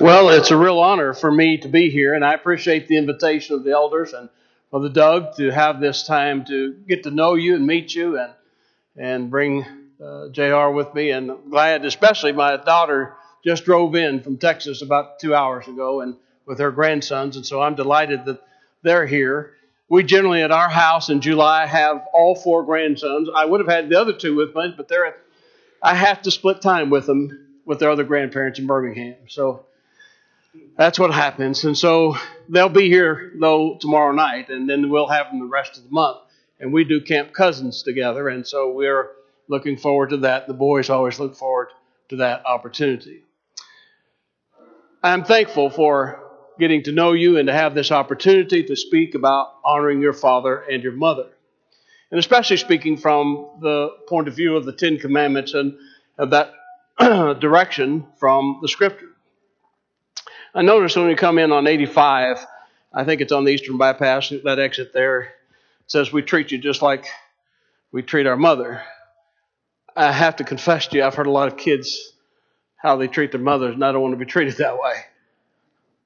Well, it's a real honor for me to be here, and I appreciate the invitation of the elders and the Doug to have this time to get to know you and meet you and and bring uh, Jr. with me. And I'm glad, especially my daughter just drove in from Texas about two hours ago and with her grandsons, and so I'm delighted that they're here. We generally at our house in July have all four grandsons. I would have had the other two with me, but they're I have to split time with them with their other grandparents in Birmingham. So that's what happens. And so they'll be here, though, tomorrow night, and then we'll have them the rest of the month. And we do Camp Cousins together, and so we're looking forward to that. The boys always look forward to that opportunity. I'm thankful for getting to know you and to have this opportunity to speak about honoring your father and your mother. And especially speaking from the point of view of the Ten Commandments and of that direction from the Scripture. I noticed when we come in on 85, I think it's on the Eastern Bypass, that exit there, it says we treat you just like we treat our mother. I have to confess to you, I've heard a lot of kids how they treat their mothers, and I don't want to be treated that way.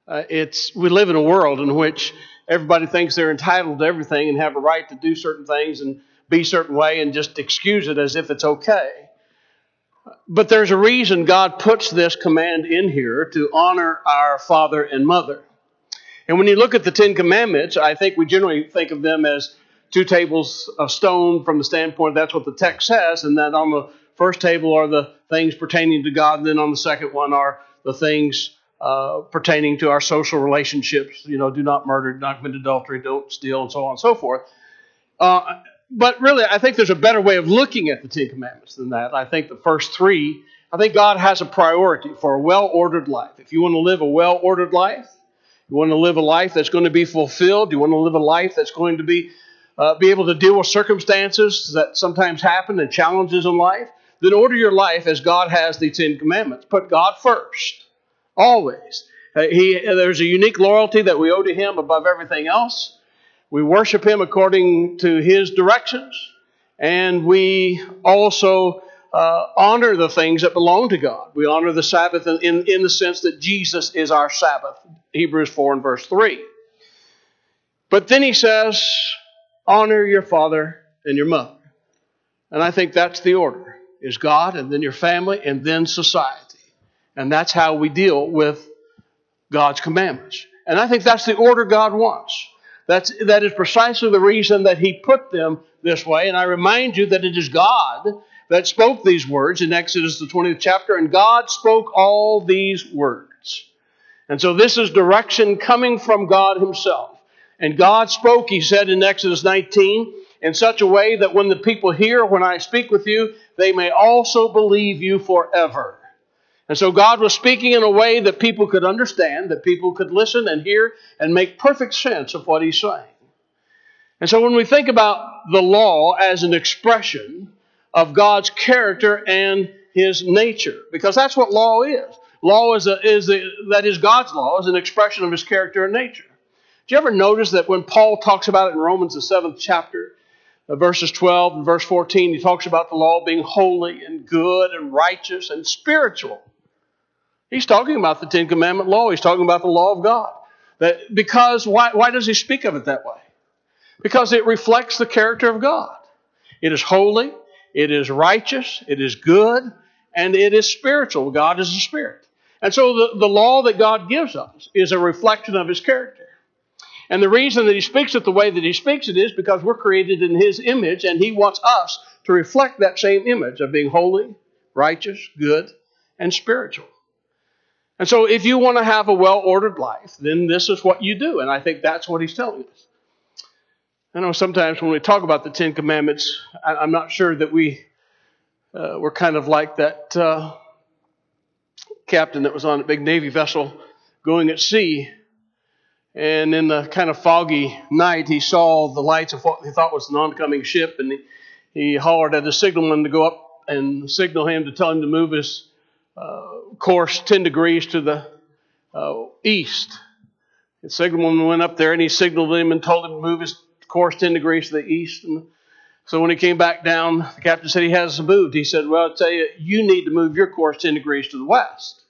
Uh, it's we live in a world in which everybody thinks they're entitled to everything and have a right to do certain things and be certain way and just excuse it as if it's okay. But there's a reason God puts this command in here to honor our father and mother. And when you look at the Ten Commandments, I think we generally think of them as two tables of stone from the standpoint that's what the text says, and that on the first table are the things pertaining to God, and then on the second one are the things uh, pertaining to our social relationships. You know, do not murder, do not commit adultery, don't steal, and so on and so forth. Uh, but really, I think there's a better way of looking at the Ten Commandments than that. I think the first three, I think God has a priority for a well ordered life. If you want to live a well ordered life, you want to live a life that's going to be fulfilled, you want to live a life that's going to be uh, be able to deal with circumstances that sometimes happen and challenges in life, then order your life as God has the Ten Commandments. Put God first, always. Uh, he, there's a unique loyalty that we owe to Him above everything else. We worship Him according to His directions, and we also uh, honor the things that belong to God. We honor the Sabbath in, in, in the sense that Jesus is our Sabbath, Hebrews 4 and verse 3. But then He says, honor your father and your mother. And I think that's the order is God and then your family and then society. And that's how we deal with God's commandments. And I think that's the order God wants. That's, that is precisely the reason that he put them this way. And I remind you that it is God that spoke these words in Exodus, the 20th chapter, and God spoke all these words. And so this is direction coming from God himself. And God spoke, he said in Exodus 19, in such a way that when the people hear when I speak with you, they may also believe you forever. And so God was speaking in a way that people could understand, that people could listen and hear and make perfect sense of what he's saying. And so when we think about the law as an expression of God's character and his nature, because that's what law is. Law is, a, is a, that is God's law, is an expression of his character and nature. Do you ever notice that when Paul talks about it in Romans, the seventh chapter, uh, verses 12 and verse 14, he talks about the law being holy and good and righteous and spiritual. He's talking about the Ten Commandment law. He's talking about the law of God. That because why, why does he speak of it that way? Because it reflects the character of God. It is holy, it is righteous, it is good, and it is spiritual. God is a spirit. And so the, the law that God gives us is a reflection of his character. And the reason that he speaks it the way that he speaks it is because we're created in his image, and he wants us to reflect that same image of being holy, righteous, good, and spiritual. And so, if you want to have a well ordered life, then this is what you do. And I think that's what he's telling us. I know sometimes when we talk about the Ten Commandments, I'm not sure that we, uh, we're kind of like that uh, captain that was on a big Navy vessel going at sea. And in the kind of foggy night, he saw the lights of what he thought was an oncoming ship, and he, he hollered at the signalman to go up and signal him to tell him to move his course 10 degrees to the uh, east. The signalman went up there and he signaled him and told him to move his course 10 degrees to the east. And so when he came back down, the captain said he hasn't moved. He said, Well, I'll tell you, you need to move your course 10 degrees to the west.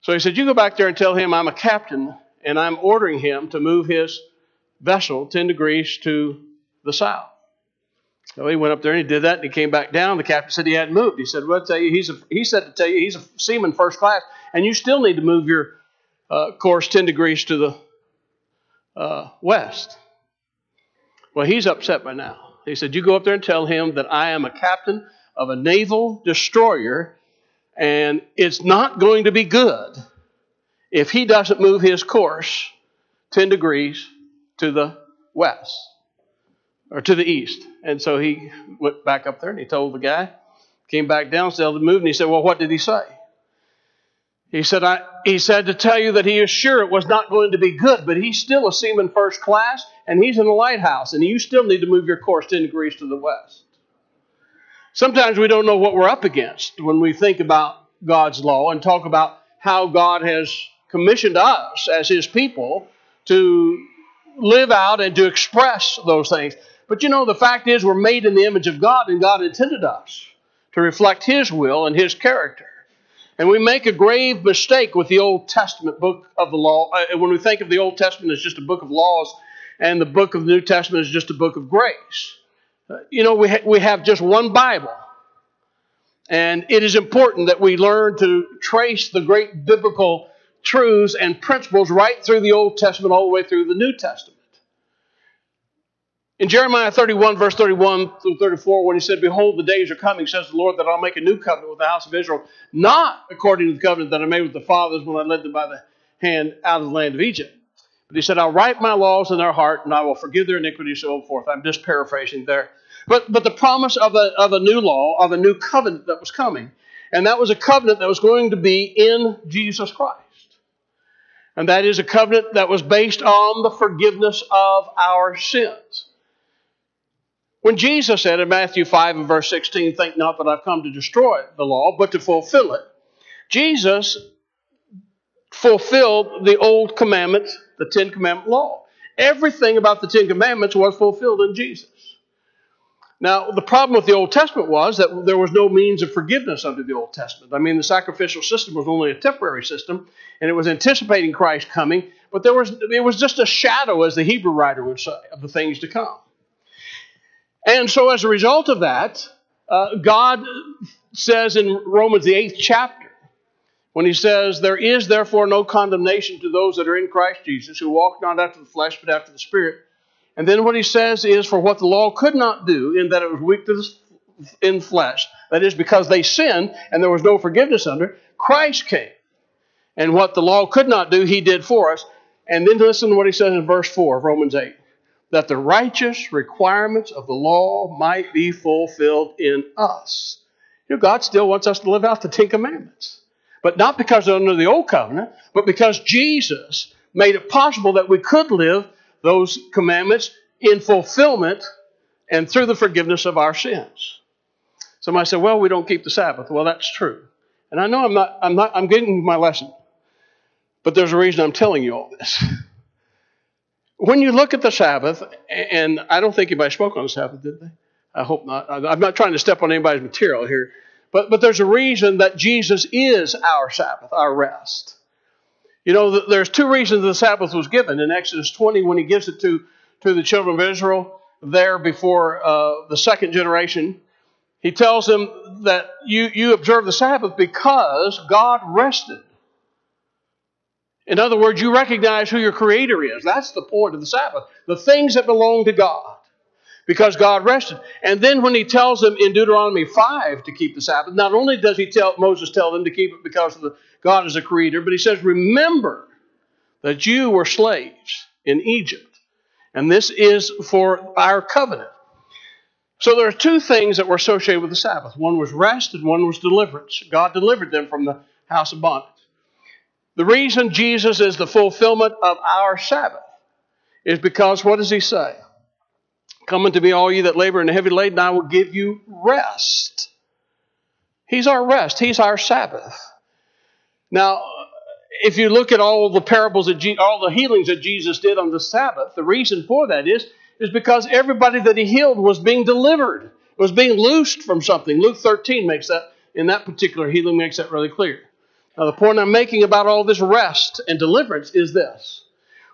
So he said, You go back there and tell him I'm a captain and I'm ordering him to move his vessel 10 degrees to the south. So he went up there and he did that and he came back down. The captain said he hadn't moved. He said, Well, I'll tell you, he's a, he said to tell you he's a seaman first class and you still need to move your uh, course 10 degrees to the uh, west. Well, he's upset by now. He said, You go up there and tell him that I am a captain of a naval destroyer and it's not going to be good if he doesn't move his course 10 degrees to the west or to the east. And so he went back up there and he told the guy, came back down, said to move, and he said, Well, what did he say? He said, I, he said to tell you that he is sure it was not going to be good, but he's still a seaman first class, and he's in the lighthouse, and you still need to move your course 10 degrees to the west. Sometimes we don't know what we're up against when we think about God's law and talk about how God has commissioned us as His people to live out and to express those things. But you know, the fact is, we're made in the image of God, and God intended us to reflect His will and His character. And we make a grave mistake with the Old Testament book of the law. Uh, when we think of the Old Testament as just a book of laws, and the book of the New Testament is just a book of grace you know, we, ha- we have just one Bible. And it is important that we learn to trace the great biblical truths and principles right through the Old Testament all the way through the New Testament. In Jeremiah 31, verse 31 through 34, when he said, Behold, the days are coming, says the Lord, that I'll make a new covenant with the house of Israel, not according to the covenant that I made with the fathers when I led them by the hand out of the land of Egypt. But he said, I'll write my laws in their heart, and I will forgive their iniquities, so forth. I'm just paraphrasing there. But, but the promise of a, of a new law, of a new covenant that was coming. And that was a covenant that was going to be in Jesus Christ. And that is a covenant that was based on the forgiveness of our sins. When Jesus said in Matthew 5 and verse 16, Think not that I've come to destroy the law, but to fulfill it, Jesus fulfilled the old commandment, the Ten Commandment law. Everything about the Ten Commandments was fulfilled in Jesus. Now, the problem with the Old Testament was that there was no means of forgiveness under the Old Testament. I mean, the sacrificial system was only a temporary system, and it was anticipating Christ coming, but there was it was just a shadow, as the Hebrew writer would say, of the things to come. And so, as a result of that, uh, God says in Romans the eighth chapter, when He says, "There is therefore no condemnation to those that are in Christ Jesus, who walk not after the flesh, but after the Spirit." And then what he says is, for what the law could not do, in that it was weak in flesh, that is, because they sinned and there was no forgiveness under, Christ came. And what the law could not do, he did for us. And then listen to what he says in verse 4 of Romans 8 that the righteous requirements of the law might be fulfilled in us. You know, God still wants us to live out the Ten Commandments. But not because they're under the old covenant, but because Jesus made it possible that we could live those commandments in fulfillment and through the forgiveness of our sins. Somebody said, "Well, we don't keep the Sabbath." Well, that's true, and I know I'm not. I'm not. I'm getting my lesson, but there's a reason I'm telling you all this. When you look at the Sabbath, and I don't think anybody spoke on the Sabbath, did they? I hope not. I'm not trying to step on anybody's material here, but but there's a reason that Jesus is our Sabbath, our rest. You know, there's two reasons the Sabbath was given. In Exodus 20, when he gives it to, to the children of Israel, there before uh, the second generation, he tells them that you, you observe the Sabbath because God rested. In other words, you recognize who your Creator is. That's the point of the Sabbath. The things that belong to God. Because God rested. And then when he tells them in Deuteronomy 5 to keep the Sabbath, not only does he tell Moses tell them to keep it because the God is a creator, but he says, Remember that you were slaves in Egypt, and this is for our covenant. So there are two things that were associated with the Sabbath one was rest, and one was deliverance. God delivered them from the house of bondage. The reason Jesus is the fulfillment of our Sabbath is because what does he say? Come unto me, all you that labor and heavy laden, I will give you rest. He's our rest, He's our Sabbath. Now, if you look at all the parables that Je- all the healings that Jesus did on the Sabbath, the reason for that is is because everybody that he healed was being delivered, was being loosed from something. Luke 13 makes that in that particular healing makes that really clear. Now, the point I'm making about all this rest and deliverance is this.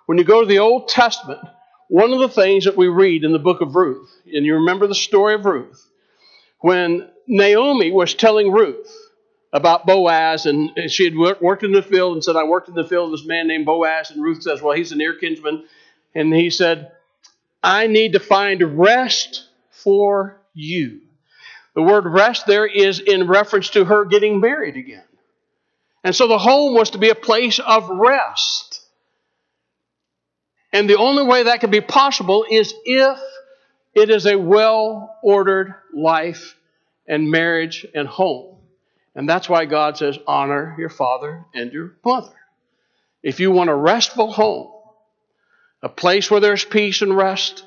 When you go to the Old Testament, one of the things that we read in the book of Ruth, and you remember the story of Ruth, when Naomi was telling Ruth about Boaz, and she had worked in the field and said, I worked in the field with this man named Boaz, and Ruth says, Well, he's a near kinsman. And he said, I need to find rest for you. The word rest there is in reference to her getting married again. And so the home was to be a place of rest. And the only way that can be possible is if it is a well ordered life and marriage and home. And that's why God says, honor your father and your mother. If you want a restful home, a place where there's peace and rest,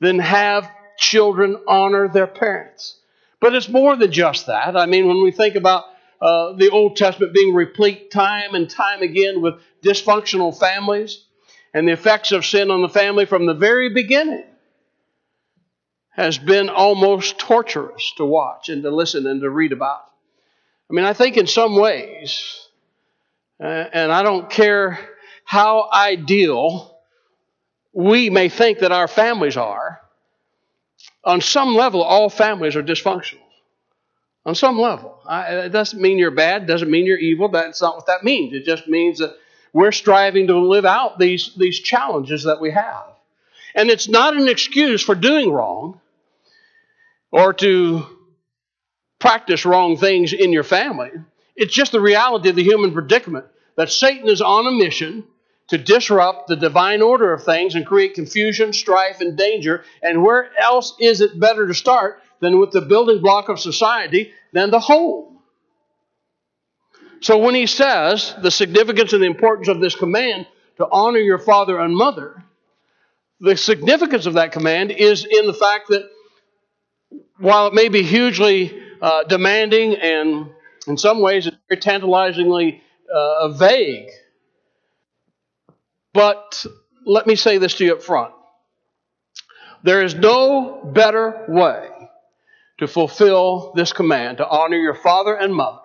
then have children honor their parents. But it's more than just that. I mean, when we think about uh, the Old Testament being replete time and time again with dysfunctional families and the effects of sin on the family from the very beginning has been almost torturous to watch and to listen and to read about. I mean, I think in some ways, uh, and I don't care how ideal we may think that our families are, on some level, all families are dysfunctional. On some level. I, uh, it doesn't mean you're bad, doesn't mean you're evil. That's not what that means. It just means that we're striving to live out these, these challenges that we have. And it's not an excuse for doing wrong or to practice wrong things in your family. It's just the reality of the human predicament that Satan is on a mission to disrupt the divine order of things and create confusion, strife, and danger. And where else is it better to start than with the building block of society than the home? So when he says the significance and the importance of this command to honor your father and mother, the significance of that command is in the fact that while it may be hugely uh, demanding and in some ways it's very tantalizingly uh, vague, but let me say this to you up front. There is no better way to fulfill this command to honor your father and mother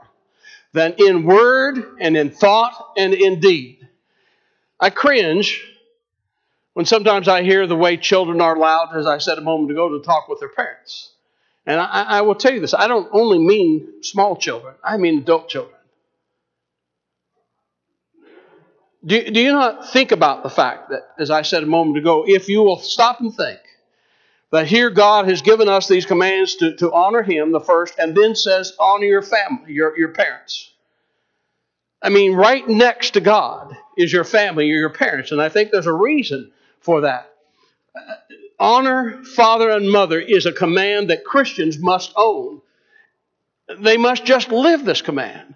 than in word and in thought and in deed. I cringe when sometimes I hear the way children are allowed, as I said a moment ago, to talk with their parents. And I, I will tell you this I don't only mean small children, I mean adult children. Do, do you not think about the fact that, as I said a moment ago, if you will stop and think that here God has given us these commands to, to honor Him, the first, and then says, honor your family, your, your parents. I mean, right next to God is your family, your parents, and I think there's a reason for that. Uh, honor father and mother is a command that Christians must own. They must just live this command.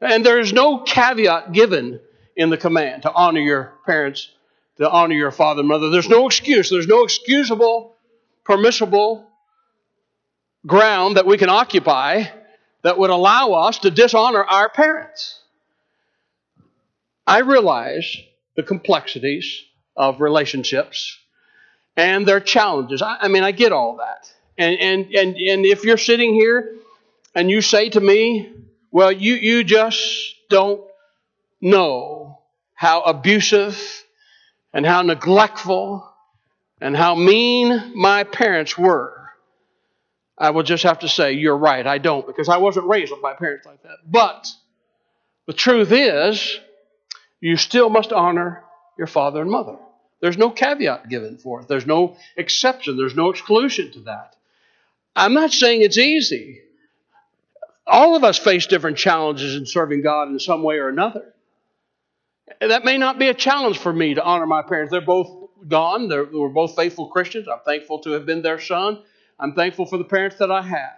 And there is no caveat given in the command to honor your parents, to honor your father and mother. There's no excuse. There's no excusable, permissible ground that we can occupy that would allow us to dishonor our parents. I realize the complexities of relationships and their challenges. I, I mean, I get all that. And, and, and, and if you're sitting here and you say to me, well, you, you just don't know how abusive and how neglectful and how mean my parents were, I will just have to say, You're right, I don't, because I wasn't raised with my parents like that. But the truth is, you still must honor your father and mother. There's no caveat given for it, there's no exception, there's no exclusion to that. I'm not saying it's easy. All of us face different challenges in serving God in some way or another. That may not be a challenge for me to honor my parents. They're both gone. They were both faithful Christians. I'm thankful to have been their son. I'm thankful for the parents that I had.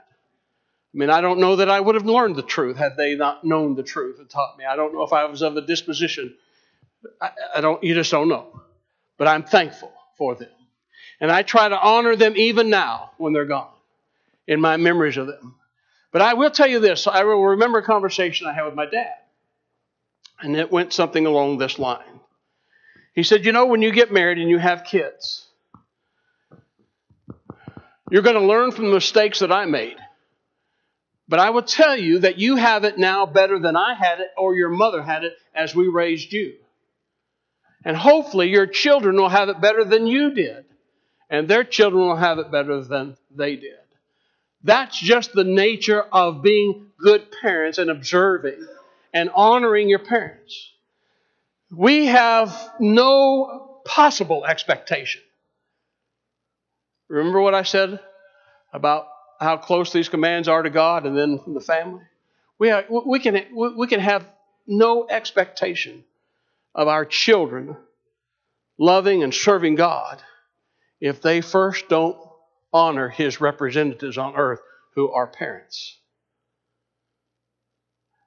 I mean, I don't know that I would have learned the truth had they not known the truth and taught me. I don't know if I was of a disposition. I, I don't. You just don't know. But I'm thankful for them, and I try to honor them even now when they're gone, in my memories of them. But I will tell you this: I will remember a conversation I had with my dad. And it went something along this line. He said, You know, when you get married and you have kids, you're going to learn from the mistakes that I made. But I will tell you that you have it now better than I had it or your mother had it as we raised you. And hopefully your children will have it better than you did. And their children will have it better than they did. That's just the nature of being good parents and observing and honoring your parents. We have no possible expectation. Remember what I said about how close these commands are to God and then from the family? We, have, we, can, we can have no expectation of our children loving and serving God if they first don't honor His representatives on earth who are parents.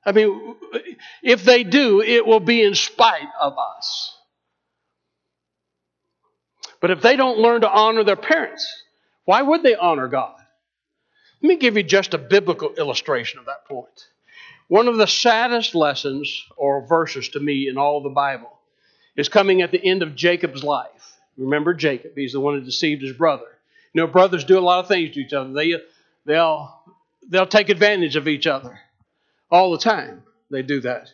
I mean, if they do, it will be in spite of us. But if they don't learn to honor their parents, why would they honor God? Let me give you just a biblical illustration of that point. One of the saddest lessons or verses to me in all the Bible is coming at the end of Jacob's life. Remember Jacob, he's the one who deceived his brother. You know, brothers do a lot of things to each other. They, they'll, they'll take advantage of each other all the time. They do that.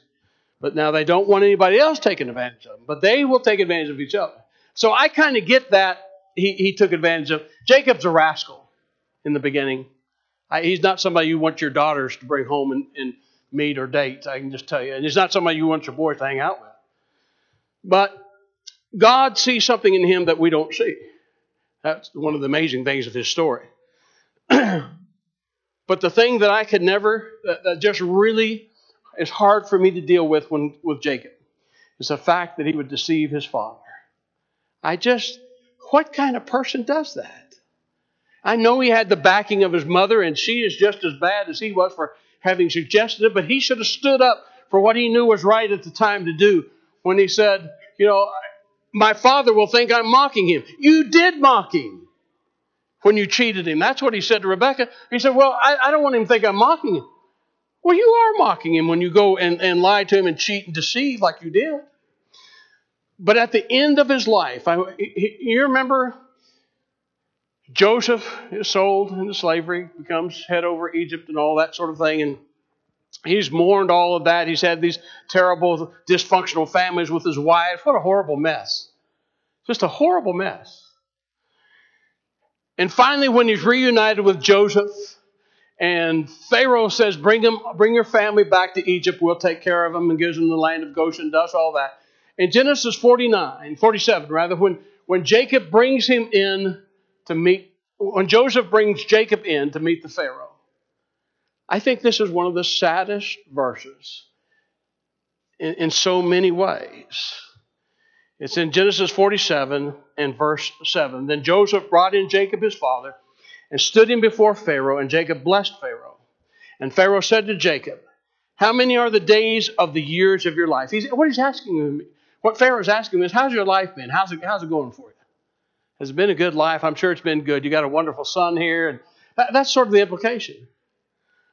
But now they don't want anybody else taking advantage of them, but they will take advantage of each other. So I kind of get that he, he took advantage of. Jacob's a rascal in the beginning. I, he's not somebody you want your daughters to bring home and, and meet or date, I can just tell you. And he's not somebody you want your boys to hang out with. But God sees something in him that we don't see. That's one of the amazing things of his story. but the thing that I could never, that, that just really is hard for me to deal with when, with Jacob, is the fact that he would deceive his father. I just, what kind of person does that? I know he had the backing of his mother, and she is just as bad as he was for having suggested it, but he should have stood up for what he knew was right at the time to do when he said, You know, my father will think I'm mocking him. You did mock him when you cheated him. That's what he said to Rebecca. He said, Well, I, I don't want him to think I'm mocking him. Well, you are mocking him when you go and, and lie to him and cheat and deceive like you did. But at the end of his life, I, you remember Joseph is sold into slavery, becomes head over Egypt and all that sort of thing, and he's mourned all of that. He's had these terrible, dysfunctional families with his wife. What a horrible mess. Just a horrible mess. And finally, when he's reunited with Joseph, and Pharaoh says, Bring him, bring your family back to Egypt, we'll take care of them, and gives them the land of Goshen, does all that. In Genesis 49, 47, rather, when, when Jacob brings him in to meet, when Joseph brings Jacob in to meet the Pharaoh, I think this is one of the saddest verses in, in so many ways. It's in Genesis 47 and verse 7. Then Joseph brought in Jacob his father and stood him before Pharaoh, and Jacob blessed Pharaoh. And Pharaoh said to Jacob, How many are the days of the years of your life? He's, what he's asking him what Pharaoh's asking him is, How's your life been? How's it, how's it going for you? Has it been a good life? I'm sure it's been good. You got a wonderful son here. And that, that's sort of the implication.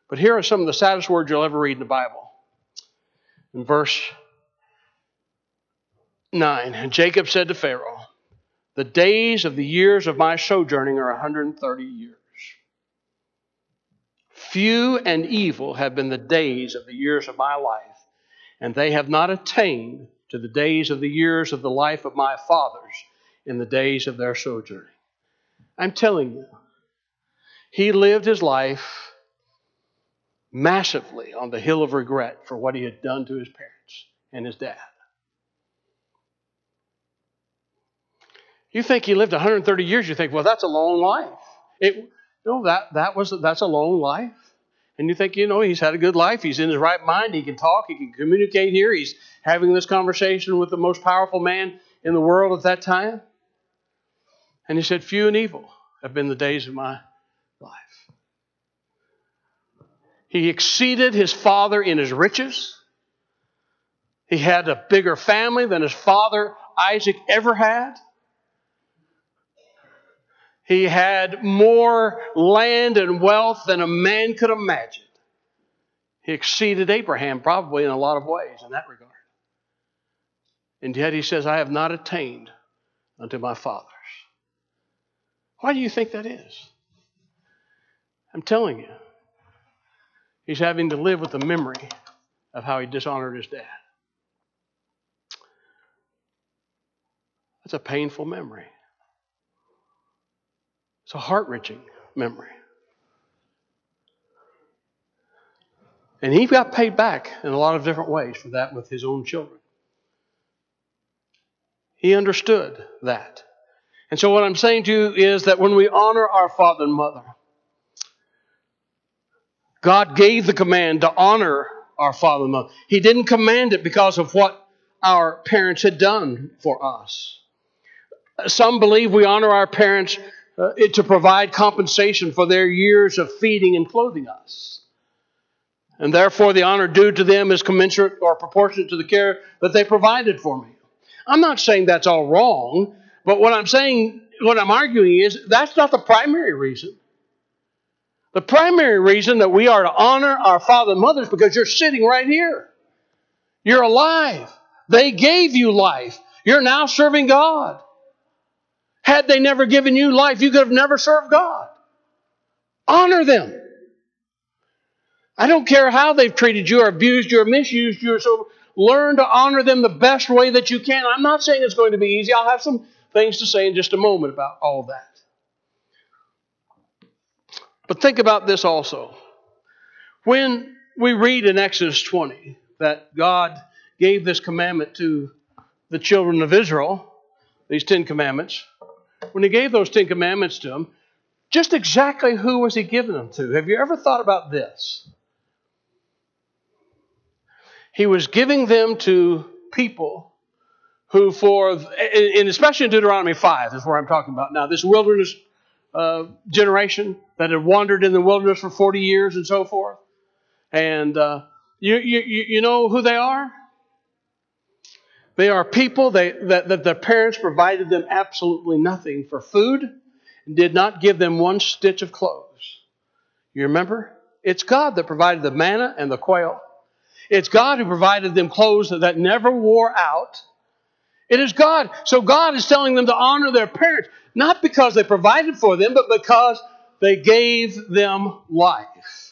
But here are some of the saddest words you'll ever read in the Bible. In verse 9, and Jacob said to Pharaoh, The days of the years of my sojourning are 130 years. Few and evil have been the days of the years of my life, and they have not attained to the days of the years of the life of my fathers in the days of their sojourning. I'm telling you, he lived his life massively on the hill of regret for what he had done to his parents and his dad. You think he lived 130 years, you think, well, that's a long life. It, no, that, that was, that's a long life. And you think, you know, he's had a good life. He's in his right mind. He can talk. He can communicate here. He's having this conversation with the most powerful man in the world at that time. And he said, Few and evil have been the days of my life. He exceeded his father in his riches. He had a bigger family than his father Isaac ever had. He had more land and wealth than a man could imagine. He exceeded Abraham probably in a lot of ways in that regard. And yet he says, I have not attained unto my fathers. Why do you think that is? I'm telling you. He's having to live with the memory of how he dishonored his dad. That's a painful memory. It's a heart wrenching memory. And he got paid back in a lot of different ways for that with his own children. He understood that. And so, what I'm saying to you is that when we honor our father and mother, God gave the command to honor our father and mother. He didn't command it because of what our parents had done for us. Some believe we honor our parents uh, to provide compensation for their years of feeding and clothing us. And therefore, the honor due to them is commensurate or proportionate to the care that they provided for me. I'm not saying that's all wrong, but what I'm saying, what I'm arguing is that's not the primary reason. The primary reason that we are to honor our father and mothers because you're sitting right here. You're alive. They gave you life. You're now serving God. Had they never given you life, you could have never served God. Honor them. I don't care how they've treated you or abused you or misused you. So learn to honor them the best way that you can. I'm not saying it's going to be easy. I'll have some things to say in just a moment about all that. But think about this also. When we read in Exodus 20 that God gave this commandment to the children of Israel, these Ten Commandments, when He gave those Ten Commandments to them, just exactly who was He giving them to? Have you ever thought about this? He was giving them to people who, for, and especially in Deuteronomy 5, is where I'm talking about now, this wilderness uh, generation that had wandered in the wilderness for 40 years and so forth. And uh, you, you, you know who they are? They are people they, that, that their parents provided them absolutely nothing for food and did not give them one stitch of clothes. You remember? It's God that provided the manna and the quail. It's God who provided them clothes that never wore out. It is God. So God is telling them to honor their parents, not because they provided for them, but because they gave them life.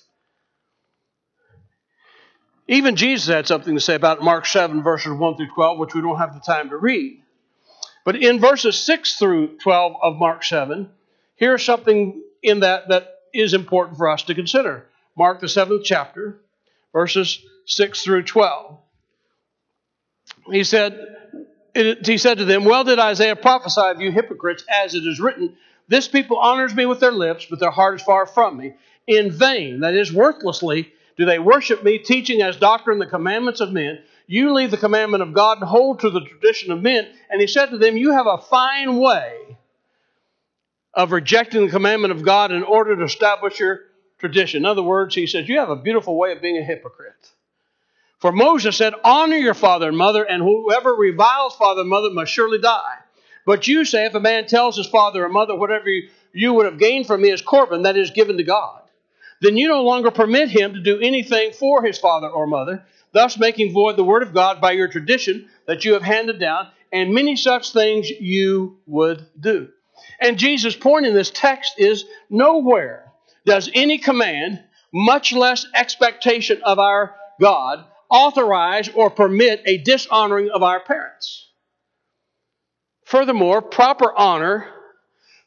Even Jesus had something to say about Mark 7, verses 1 through 12, which we don't have the time to read. But in verses 6 through 12 of Mark 7, here's something in that that is important for us to consider. Mark, the seventh chapter, verses 6 through 12. He said, he said to them, Well did Isaiah prophesy of you hypocrites, as it is written, This people honors me with their lips, but their heart is far from me. In vain, that is, worthlessly, do they worship me, teaching as doctrine the commandments of men. You leave the commandment of God and hold to the tradition of men. And he said to them, You have a fine way of rejecting the commandment of God in order to establish your tradition. In other words, he says, You have a beautiful way of being a hypocrite. For Moses said, Honor your father and mother, and whoever reviles father and mother must surely die. But you say, if a man tells his father or mother, whatever you would have gained from me is Corban, that is given to God, then you no longer permit him to do anything for his father or mother, thus making void the word of God by your tradition that you have handed down, and many such things you would do. And Jesus' point in this text is nowhere does any command, much less expectation of our God, authorize or permit a dishonoring of our parents. Furthermore, proper honor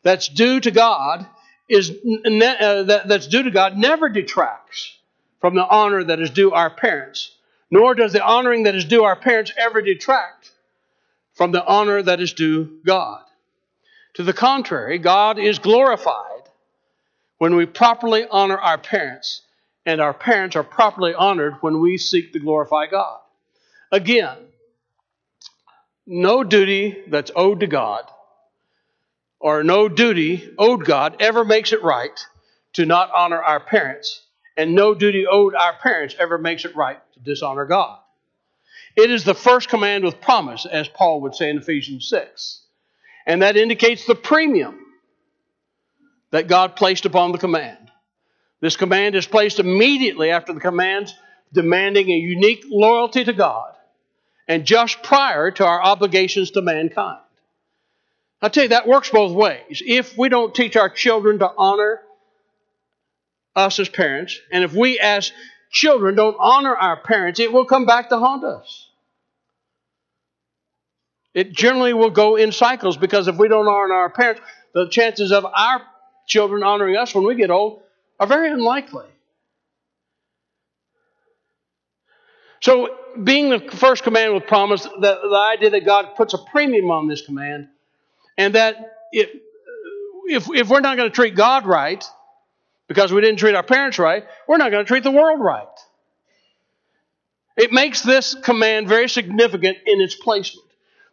that's due to God is uh, that's due to God never detracts from the honor that is due our parents, nor does the honoring that is due our parents ever detract from the honor that is due God. To the contrary, God is glorified when we properly honor our parents and our parents are properly honored when we seek to glorify God. Again, no duty that's owed to God or no duty owed God ever makes it right to not honor our parents, and no duty owed our parents ever makes it right to dishonor God. It is the first command with promise, as Paul would say in Ephesians 6. And that indicates the premium that God placed upon the command. This command is placed immediately after the commands demanding a unique loyalty to God and just prior to our obligations to mankind. I tell you, that works both ways. If we don't teach our children to honor us as parents, and if we as children don't honor our parents, it will come back to haunt us. It generally will go in cycles because if we don't honor our parents, the chances of our children honoring us when we get old are very unlikely. So, being the first command with promise, the, the idea that God puts a premium on this command, and that if, if, if we're not going to treat God right, because we didn't treat our parents right, we're not going to treat the world right. It makes this command very significant in its placement.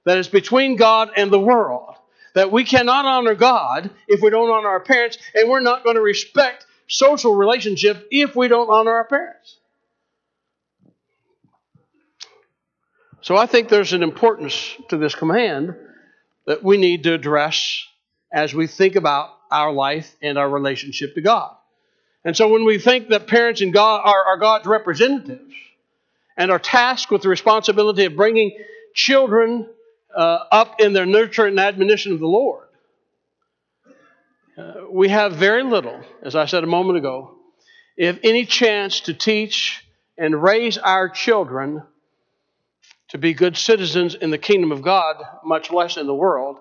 That is between God and the world. That we cannot honor God if we don't honor our parents, and we're not going to respect social relationships if we don't honor our parents. So I think there's an importance to this command that we need to address as we think about our life and our relationship to God. And so when we think that parents and God are, are God's representatives and are tasked with the responsibility of bringing children uh, up in their nurture and admonition of the Lord, uh, we have very little, as I said a moment ago, if any chance to teach and raise our children to be good citizens in the kingdom of God, much less in the world,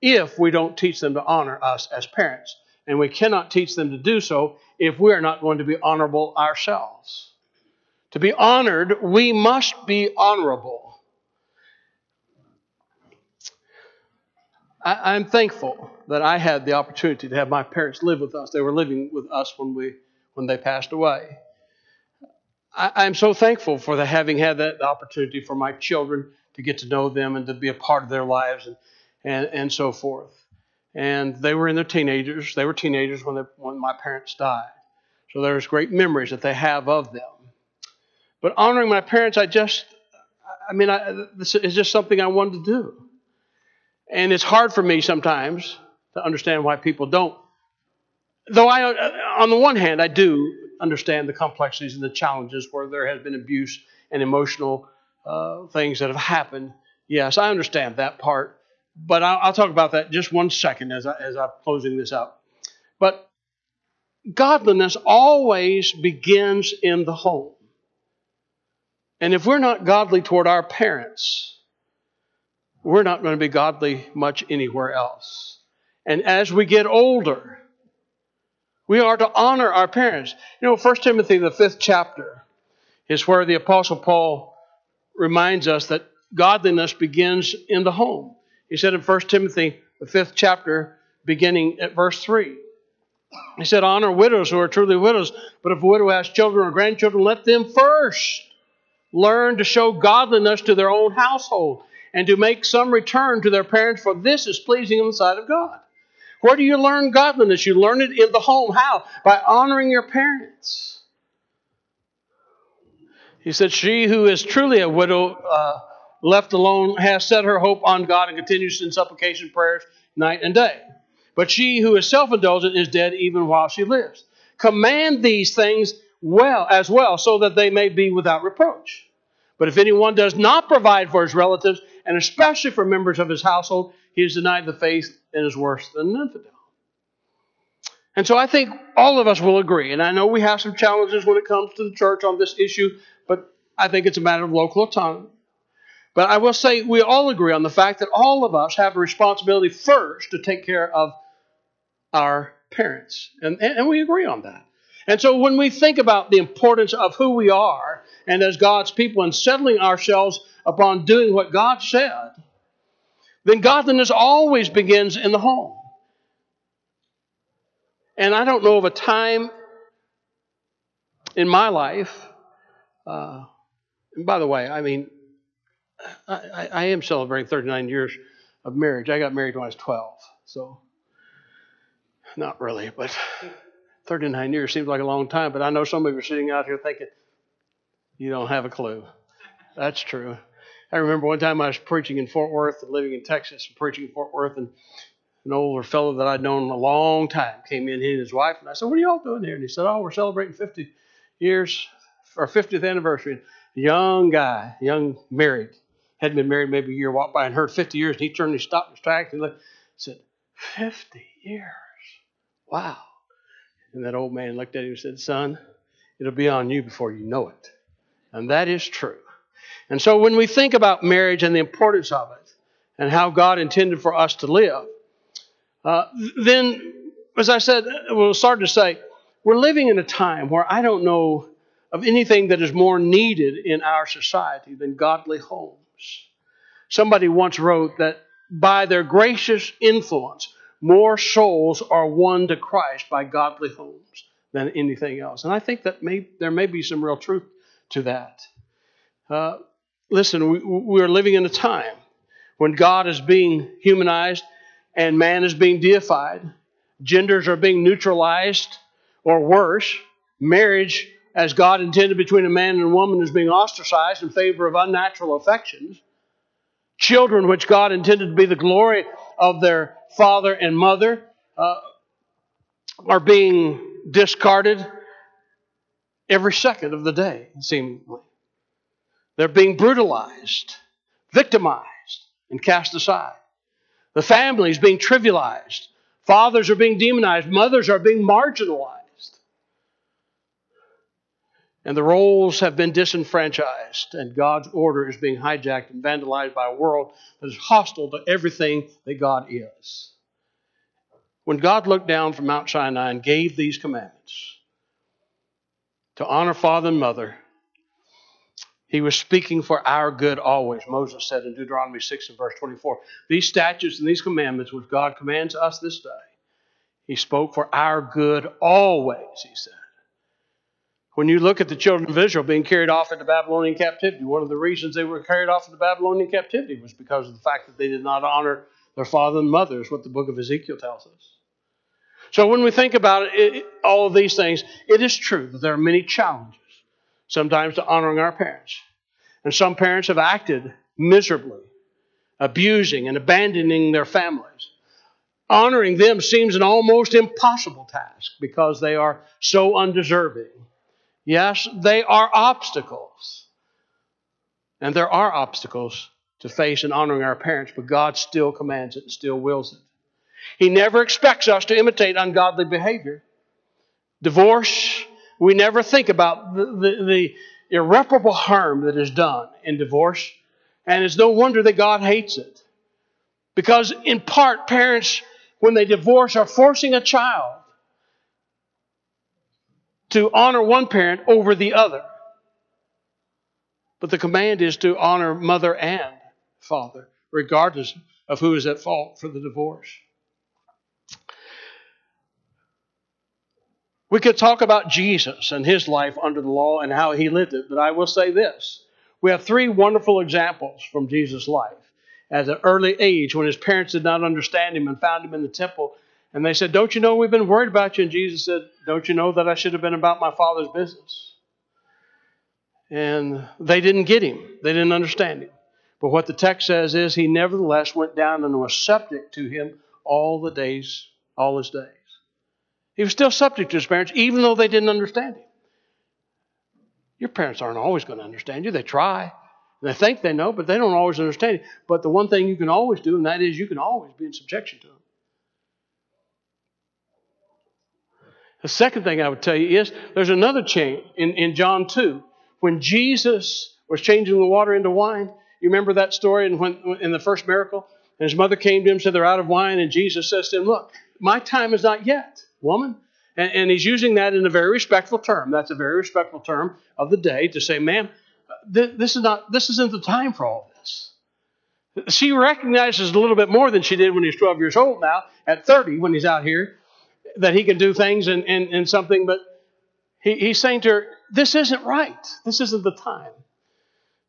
if we don't teach them to honor us as parents. And we cannot teach them to do so if we are not going to be honorable ourselves. To be honored, we must be honorable. I, am thankful that I had the opportunity to have my parents live with us. They were living with us when we when they passed away. I, am so thankful for the, having had that opportunity for my children to get to know them and to be a part of their lives and, and, and so forth. And they were in their teenagers. They were teenagers when, they, when my parents died. So there's great memories that they have of them. But honoring my parents, I just, I mean, I, this is just something I wanted to do. And it's hard for me sometimes to understand why people don't. Though I, on the one hand, I do understand the complexities and the challenges where there has been abuse and emotional uh, things that have happened. Yes, I understand that part, but I'll, I'll talk about that just one second as, I, as I'm closing this up. But godliness always begins in the home. And if we're not godly toward our parents, we're not going to be godly much anywhere else. And as we get older, we are to honor our parents. You know, 1 Timothy, the fifth chapter, is where the Apostle Paul reminds us that godliness begins in the home. He said in 1 Timothy, the fifth chapter, beginning at verse 3. He said, Honor widows who are truly widows, but if a widow has children or grandchildren, let them first learn to show godliness to their own household and to make some return to their parents, for this is pleasing in the sight of God. Where do you learn godliness? You learn it in the home. How? By honoring your parents. He said, She who is truly a widow, uh, left alone, has set her hope on God and continues in supplication prayers night and day. But she who is self indulgent is dead even while she lives. Command these things well as well, so that they may be without reproach. But if anyone does not provide for his relatives, and especially for members of his household, he has denied the faith and is worse than an infidel. And so I think all of us will agree, and I know we have some challenges when it comes to the church on this issue, but I think it's a matter of local autonomy. But I will say we all agree on the fact that all of us have a responsibility first to take care of our parents. And, and, we agree on that. And so when we think about the importance of who we are and as God's people and settling ourselves upon doing what God said, then godliness always begins in the home. And I don't know of a time in my life, uh, and by the way, I mean, I, I, am celebrating 39 years of marriage. I got married when I was 12, so not really, but 39 years seems like a long time. But I know some of you are sitting out here thinking, you don't have a clue. That's true. I remember one time I was preaching in Fort Worth and living in Texas, and preaching in Fort Worth, and an older fellow that I'd known a long time came in, he and his wife, and I said, What are y'all doing here? And he said, Oh, we're celebrating 50 years, our 50th anniversary. And Young guy, young married, hadn't been married maybe a year, walked by and heard 50 years, and he turned and stopped his tracks and looked, said, 50 years. Wow. And that old man looked at him and said, Son, it'll be on you before you know it. And that is true. And so when we think about marriage and the importance of it and how God intended for us to live, uh, then, as I said, we'll start to say, we're living in a time where I don't know of anything that is more needed in our society than godly homes. Somebody once wrote that by their gracious influence, more souls are won to Christ by godly homes than anything else. And I think that may, there may be some real truth to that. Uh, listen, we, we're living in a time when God is being humanized and man is being deified, genders are being neutralized, or worse, marriage as God intended between a man and a woman is being ostracized in favor of unnatural affections. Children, which God intended to be the glory of their father and mother, uh, are being discarded every second of the day, seemingly. They're being brutalized, victimized, and cast aside. The family is being trivialized. Fathers are being demonized. Mothers are being marginalized. And the roles have been disenfranchised, and God's order is being hijacked and vandalized by a world that is hostile to everything that God is. When God looked down from Mount Sinai and gave these commandments to honor father and mother, he was speaking for our good always, Moses said in Deuteronomy 6 and verse 24. These statutes and these commandments, which God commands us this day, he spoke for our good always, he said. When you look at the children of Israel being carried off into Babylonian captivity, one of the reasons they were carried off into Babylonian captivity was because of the fact that they did not honor their father and mother, is what the book of Ezekiel tells us. So when we think about it, it, all of these things, it is true that there are many challenges sometimes to honoring our parents. And some parents have acted miserably, abusing and abandoning their families. Honoring them seems an almost impossible task because they are so undeserving. Yes, they are obstacles. And there are obstacles to face in honoring our parents, but God still commands it and still wills it. He never expects us to imitate ungodly behavior. Divorce we never think about the, the, the irreparable harm that is done in divorce, and it's no wonder that God hates it. Because, in part, parents, when they divorce, are forcing a child to honor one parent over the other. But the command is to honor mother and father, regardless of who is at fault for the divorce. We could talk about Jesus and his life under the law and how he lived it, but I will say this. We have three wonderful examples from Jesus' life. At an early age, when his parents did not understand him and found him in the temple, and they said, Don't you know we've been worried about you? And Jesus said, Don't you know that I should have been about my Father's business? And they didn't get him, they didn't understand him. But what the text says is, he nevertheless went down and was subject to him all the days, all his days. He was still subject to his parents, even though they didn't understand him. Your parents aren't always going to understand you. They try. They think they know, but they don't always understand you. But the one thing you can always do, and that is you can always be in subjection to them. The second thing I would tell you is there's another change in, in John 2. When Jesus was changing the water into wine, you remember that story in, when, in the first miracle? And his mother came to him and said, They're out of wine. And Jesus says to him, Look, my time is not yet woman. And, and, he's using that in a very respectful term. That's a very respectful term of the day to say, ma'am, th- this is not this isn't the time for all this. She recognizes a little bit more than she did when he's 12 years old now, at 30 when he's out here, that he can do things and, and, and something, but he, he's saying to her, This isn't right. This isn't the time.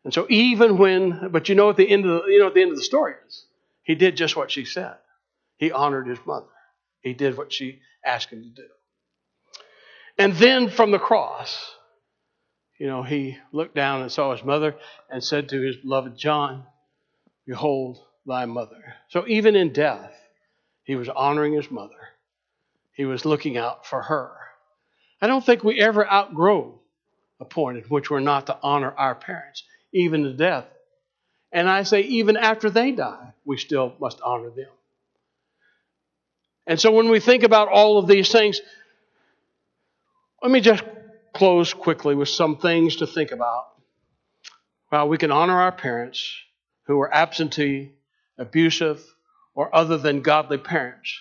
And so even when, but you know at the end of the, you know at the end of the story is, he did just what she said. He honored his mother. He did what she asked him to do. And then from the cross, you know, he looked down and saw his mother and said to his beloved John, Behold thy mother. So even in death, he was honoring his mother. He was looking out for her. I don't think we ever outgrow a point in which we're not to honor our parents, even to death. And I say, even after they die, we still must honor them. And so when we think about all of these things, let me just close quickly with some things to think about. Well, we can honor our parents who are absentee, abusive, or other than godly parents.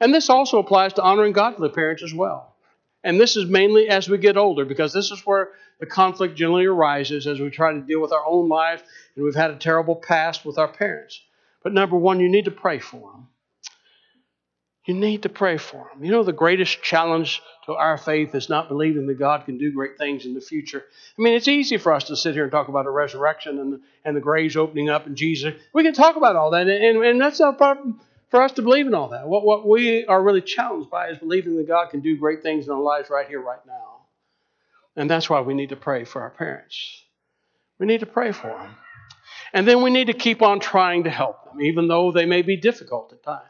And this also applies to honoring godly parents as well. And this is mainly as we get older, because this is where the conflict generally arises as we try to deal with our own lives and we've had a terrible past with our parents. But number one, you need to pray for them. You need to pray for them. You know, the greatest challenge to our faith is not believing that God can do great things in the future. I mean, it's easy for us to sit here and talk about a resurrection and, and the graves opening up and Jesus. We can talk about all that, and, and that's not a problem for us to believe in all that. What, what we are really challenged by is believing that God can do great things in our lives right here, right now. And that's why we need to pray for our parents. We need to pray for them. And then we need to keep on trying to help them, even though they may be difficult at times.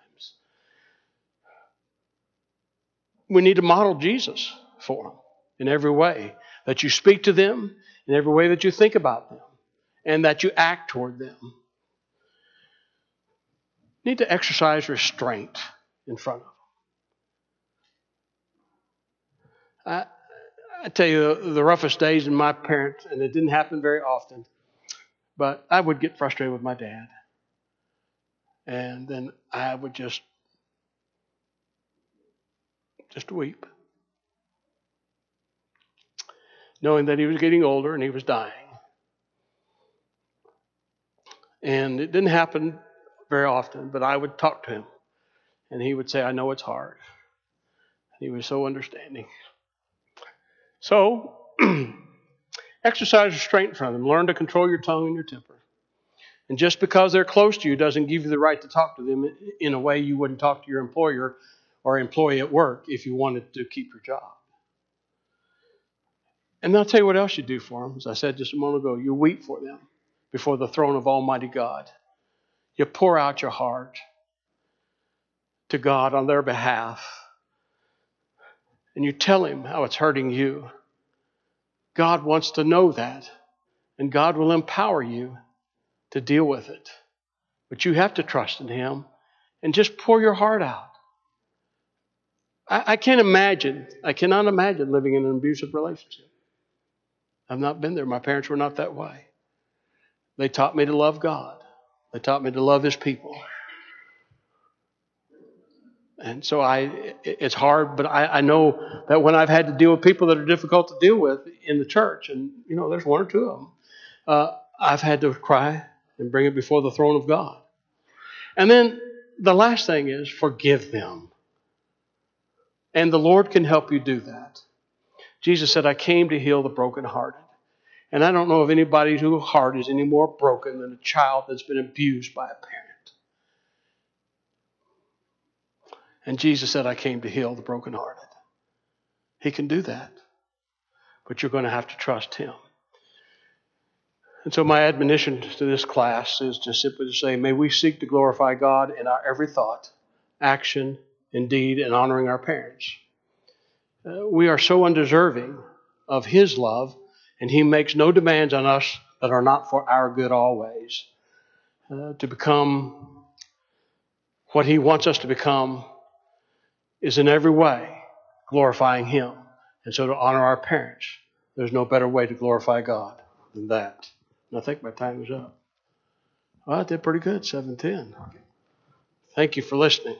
We need to model Jesus for them in every way. That you speak to them, in every way that you think about them, and that you act toward them. Need to exercise restraint in front of them. I, I tell you, the roughest days in my parents, and it didn't happen very often, but I would get frustrated with my dad. And then I would just just weep. Knowing that he was getting older and he was dying. And it didn't happen very often, but I would talk to him. And he would say, I know it's hard. He was so understanding. So, exercise restraint from them. Learn to control your tongue and your temper. And just because they're close to you doesn't give you the right to talk to them in a way you wouldn't talk to your employer or employee at work if you wanted to keep your job. And I'll tell you what else you do for them. As I said just a moment ago, you weep for them before the throne of Almighty God. You pour out your heart to God on their behalf. And you tell Him how it's hurting you. God wants to know that. And God will empower you to deal with it. But you have to trust in Him and just pour your heart out. I, I can't imagine, I cannot imagine living in an abusive relationship. I've not been there. My parents were not that way. They taught me to love God. They taught me to love His people. And so I, it's hard, but I, I, know that when I've had to deal with people that are difficult to deal with in the church, and you know, there's one or two of them, uh, I've had to cry and bring it before the throne of God. And then the last thing is forgive them. And the Lord can help you do that. Jesus said, I came to heal the brokenhearted. And I don't know of anybody whose heart is any more broken than a child that's been abused by a parent. And Jesus said, I came to heal the brokenhearted. He can do that. But you're going to have to trust Him. And so, my admonition to this class is just simply to say, may we seek to glorify God in our every thought, action, and in honoring our parents. Uh, we are so undeserving of His love and He makes no demands on us that are not for our good always. Uh, to become what He wants us to become is in every way glorifying Him. And so to honor our parents, there's no better way to glorify God than that. And I think my time is up. Well, I did pretty good, 710. Thank you for listening.